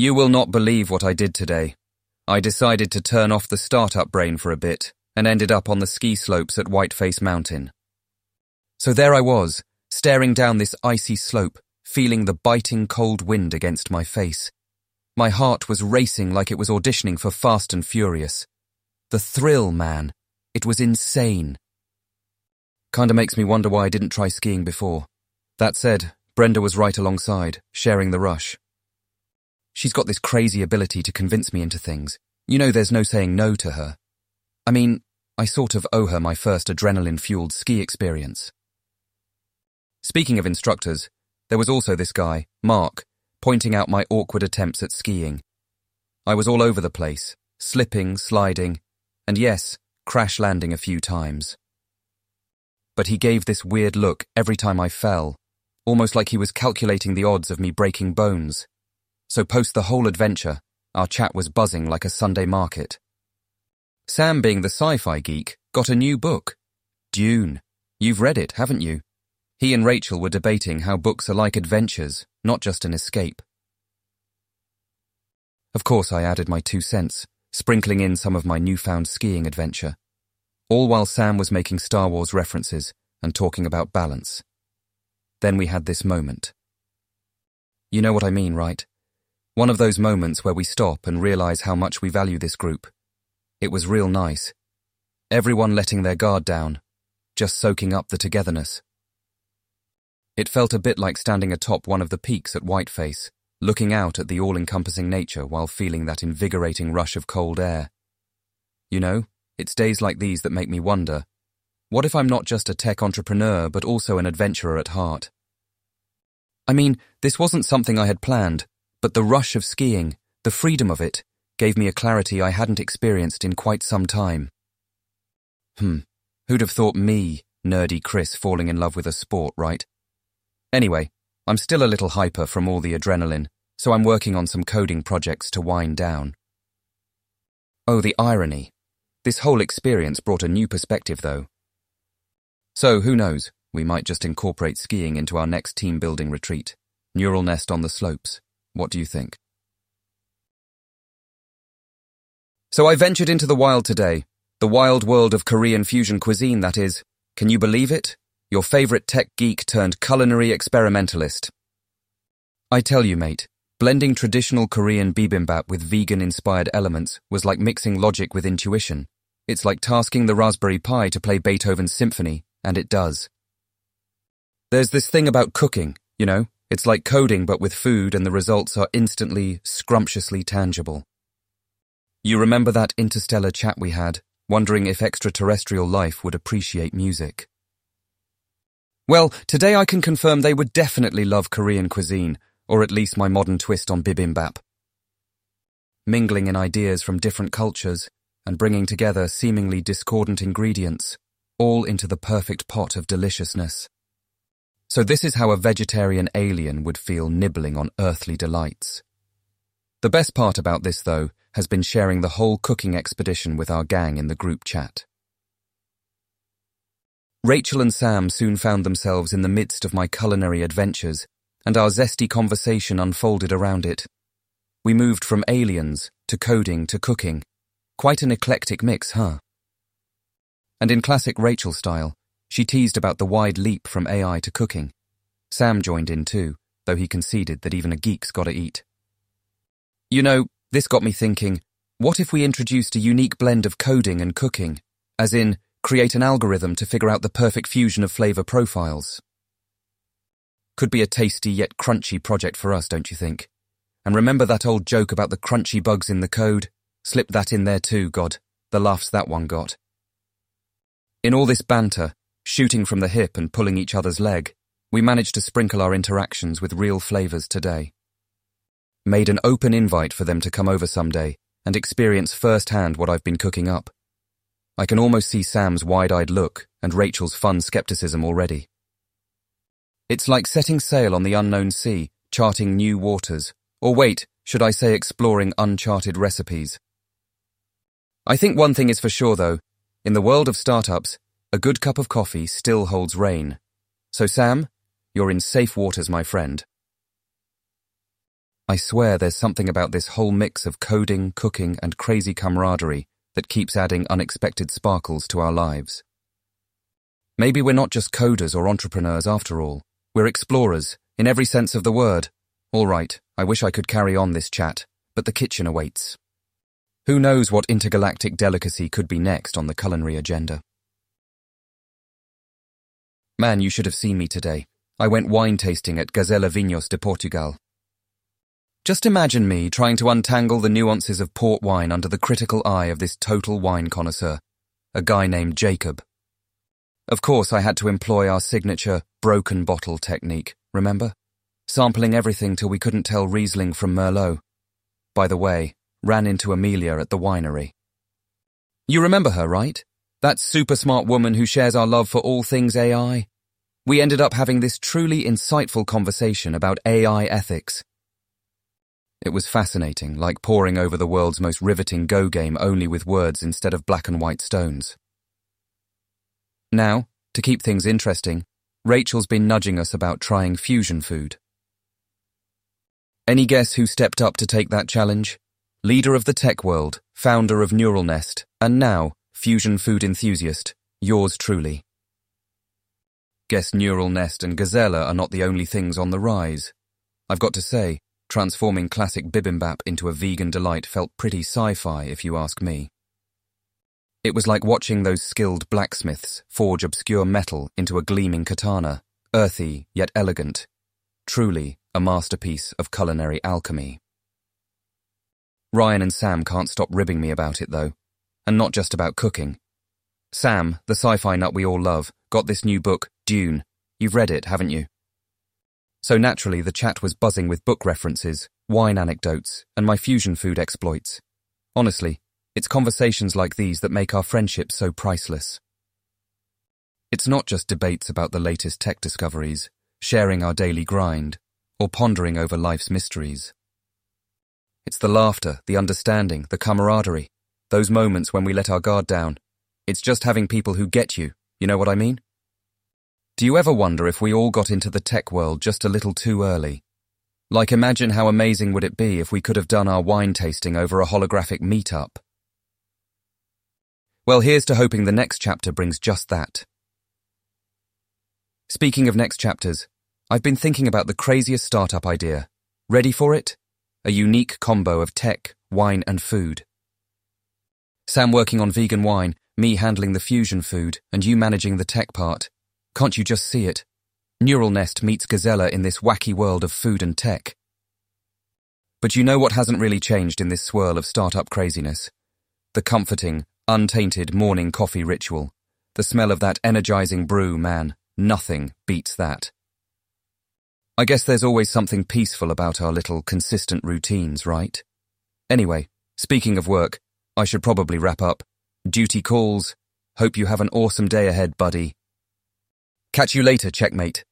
You will not believe what I did today. I decided to turn off the startup brain for a bit and ended up on the ski slopes at Whiteface Mountain. So there I was, staring down this icy slope, feeling the biting cold wind against my face. My heart was racing like it was auditioning for Fast and Furious. The thrill, man. It was insane. Kinda makes me wonder why I didn't try skiing before. That said, Brenda was right alongside, sharing the rush. She's got this crazy ability to convince me into things. You know there's no saying no to her. I mean, I sort of owe her my first adrenaline-fueled ski experience. Speaking of instructors, there was also this guy, Mark, pointing out my awkward attempts at skiing. I was all over the place, slipping, sliding, and yes, crash landing a few times. But he gave this weird look every time I fell, almost like he was calculating the odds of me breaking bones. So post the whole adventure, our chat was buzzing like a Sunday market. Sam, being the sci-fi geek, got a new book. Dune. You've read it, haven't you? He and Rachel were debating how books are like adventures, not just an escape. Of course, I added my two cents, sprinkling in some of my newfound skiing adventure, all while Sam was making Star Wars references and talking about balance. Then we had this moment. You know what I mean, right? One of those moments where we stop and realize how much we value this group. It was real nice. Everyone letting their guard down, just soaking up the togetherness. It felt a bit like standing atop one of the peaks at Whiteface, looking out at the all-encompassing nature while feeling that invigorating rush of cold air. You know, it's days like these that make me wonder, what if I'm not just a tech entrepreneur but also an adventurer at heart? I mean, this wasn't something I had planned, but the rush of skiing, the freedom of it, gave me a clarity I hadn't experienced in quite some time. Hmm, who'd have thought me, nerdy Chris, falling in love with a sport, right? Anyway, I'm still a little hyper from all the adrenaline, so I'm working on some coding projects to wind down. Oh, the irony. This whole experience brought a new perspective, though. So, who knows, we might just incorporate skiing into our next team building retreat. Neural nest on the slopes. What do you think? So I ventured into the wild today. The wild world of Korean fusion cuisine, that is. Can you believe it? your favorite tech geek turned culinary experimentalist. I tell you, mate, blending traditional Korean bibimbap with vegan-inspired elements was like mixing logic with intuition. It's like tasking the Raspberry Pi to play Beethoven's symphony, and it does. There's this thing about cooking, you know? It's like coding but with food and the results are instantly, scrumptiously tangible. You remember that interstellar chat we had, wondering if extraterrestrial life would appreciate music? Well, today I can confirm they would definitely love Korean cuisine, or at least my modern twist on bibimbap. Mingling in ideas from different cultures and bringing together seemingly discordant ingredients, all into the perfect pot of deliciousness. So this is how a vegetarian alien would feel nibbling on earthly delights. The best part about this, though, has been sharing the whole cooking expedition with our gang in the group chat. Rachel and Sam soon found themselves in the midst of my culinary adventures, and our zesty conversation unfolded around it. We moved from aliens to coding to cooking. Quite an eclectic mix, huh? And in classic Rachel style, she teased about the wide leap from AI to cooking. Sam joined in too, though he conceded that even a geek's gotta eat. You know, this got me thinking, what if we introduced a unique blend of coding and cooking? As in, create an algorithm to figure out the perfect fusion of flavor profiles. Could be a tasty yet crunchy project for us, don't you think? And remember that old joke about the crunchy bugs in the code? Slip that in there too, God. The laughs that one got. In all this banter, shooting from the hip and pulling each other's leg, we managed to sprinkle our interactions with real flavors today. Made an open invite for them to come over someday and experience firsthand what I've been cooking up. I can almost see Sam's wide-eyed look and Rachel's fun skepticism already. It's like setting sail on the unknown sea, charting new waters, or wait, should I say exploring uncharted recipes. I think one thing is for sure though, in the world of startups, a good cup of coffee still holds reign. So Sam, you're in safe waters, my friend. I swear there's something about this whole mix of coding, cooking, and crazy camaraderie that keeps adding unexpected sparkles to our lives. Maybe we're not just coders or entrepreneurs after all. We're explorers, in every sense of the word. All right, I wish I could carry on this chat, but the kitchen awaits. Who knows what intergalactic delicacy could be next on the culinary agenda? Man, you should have seen me today. I went wine tasting at Gazela Vinhos de Portugal. Just imagine me trying to untangle the nuances of port wine under the critical eye of this total wine connoisseur, a guy named Jacob. Of course, I had to employ our signature broken bottle technique, remember? Sampling everything till we couldn't tell Riesling from Merlot. By the way, ran into Amelia at the winery. You remember her, right? That super smart woman who shares our love for all things AI? We ended up having this truly insightful conversation about AI ethics. It was fascinating, like poring over the world's most riveting Go game only with words instead of black and white stones. Now, to keep things interesting, Rachel's been nudging us about trying fusion food. Any guess who stepped up to take that challenge? Leader of the tech world, founder of Neural Nest, and now fusion food enthusiast, yours truly. Guess Neural Nest and Gazela are not the only things on the rise. I've got to say, transforming classic bibimbap into a vegan delight felt pretty sci-fi if you ask me. It was like watching those skilled blacksmiths forge obscure metal into a gleaming katana, earthy yet elegant. Truly a masterpiece of culinary alchemy. Ryan and Sam can't stop ribbing me about it though, and not just about cooking. Sam, the sci-fi nut we all love, got this new book, Dune. You've read it, haven't you? So naturally the chat was buzzing with book references, wine anecdotes, and my fusion food exploits. Honestly, it's conversations like these that make our friendship so priceless. It's not just debates about the latest tech discoveries, sharing our daily grind, or pondering over life's mysteries. It's the laughter, the understanding, the camaraderie, those moments when we let our guard down. It's just having people who get you, you know what I mean? Do you ever wonder if we all got into the tech world just a little too early? Like imagine how amazing would it be if we could have done our wine tasting over a holographic meetup? Well, here's to hoping the next chapter brings just that. Speaking of next chapters, I've been thinking about the craziest startup idea. Ready for it? A unique combo of tech, wine, and food. Sam working on vegan wine, me handling the fusion food, and you managing the tech part. Can't you just see it? Neural Nest meets Gazela in this wacky world of food and tech. But you know what hasn't really changed in this swirl of startup craziness? The comforting, Untainted morning coffee ritual. The smell of that energizing brew, man, nothing beats that. I guess there's always something peaceful about our little consistent routines, right? Anyway, speaking of work, I should probably wrap up. Duty calls. Hope you have an awesome day ahead, buddy. Catch you later, checkmate.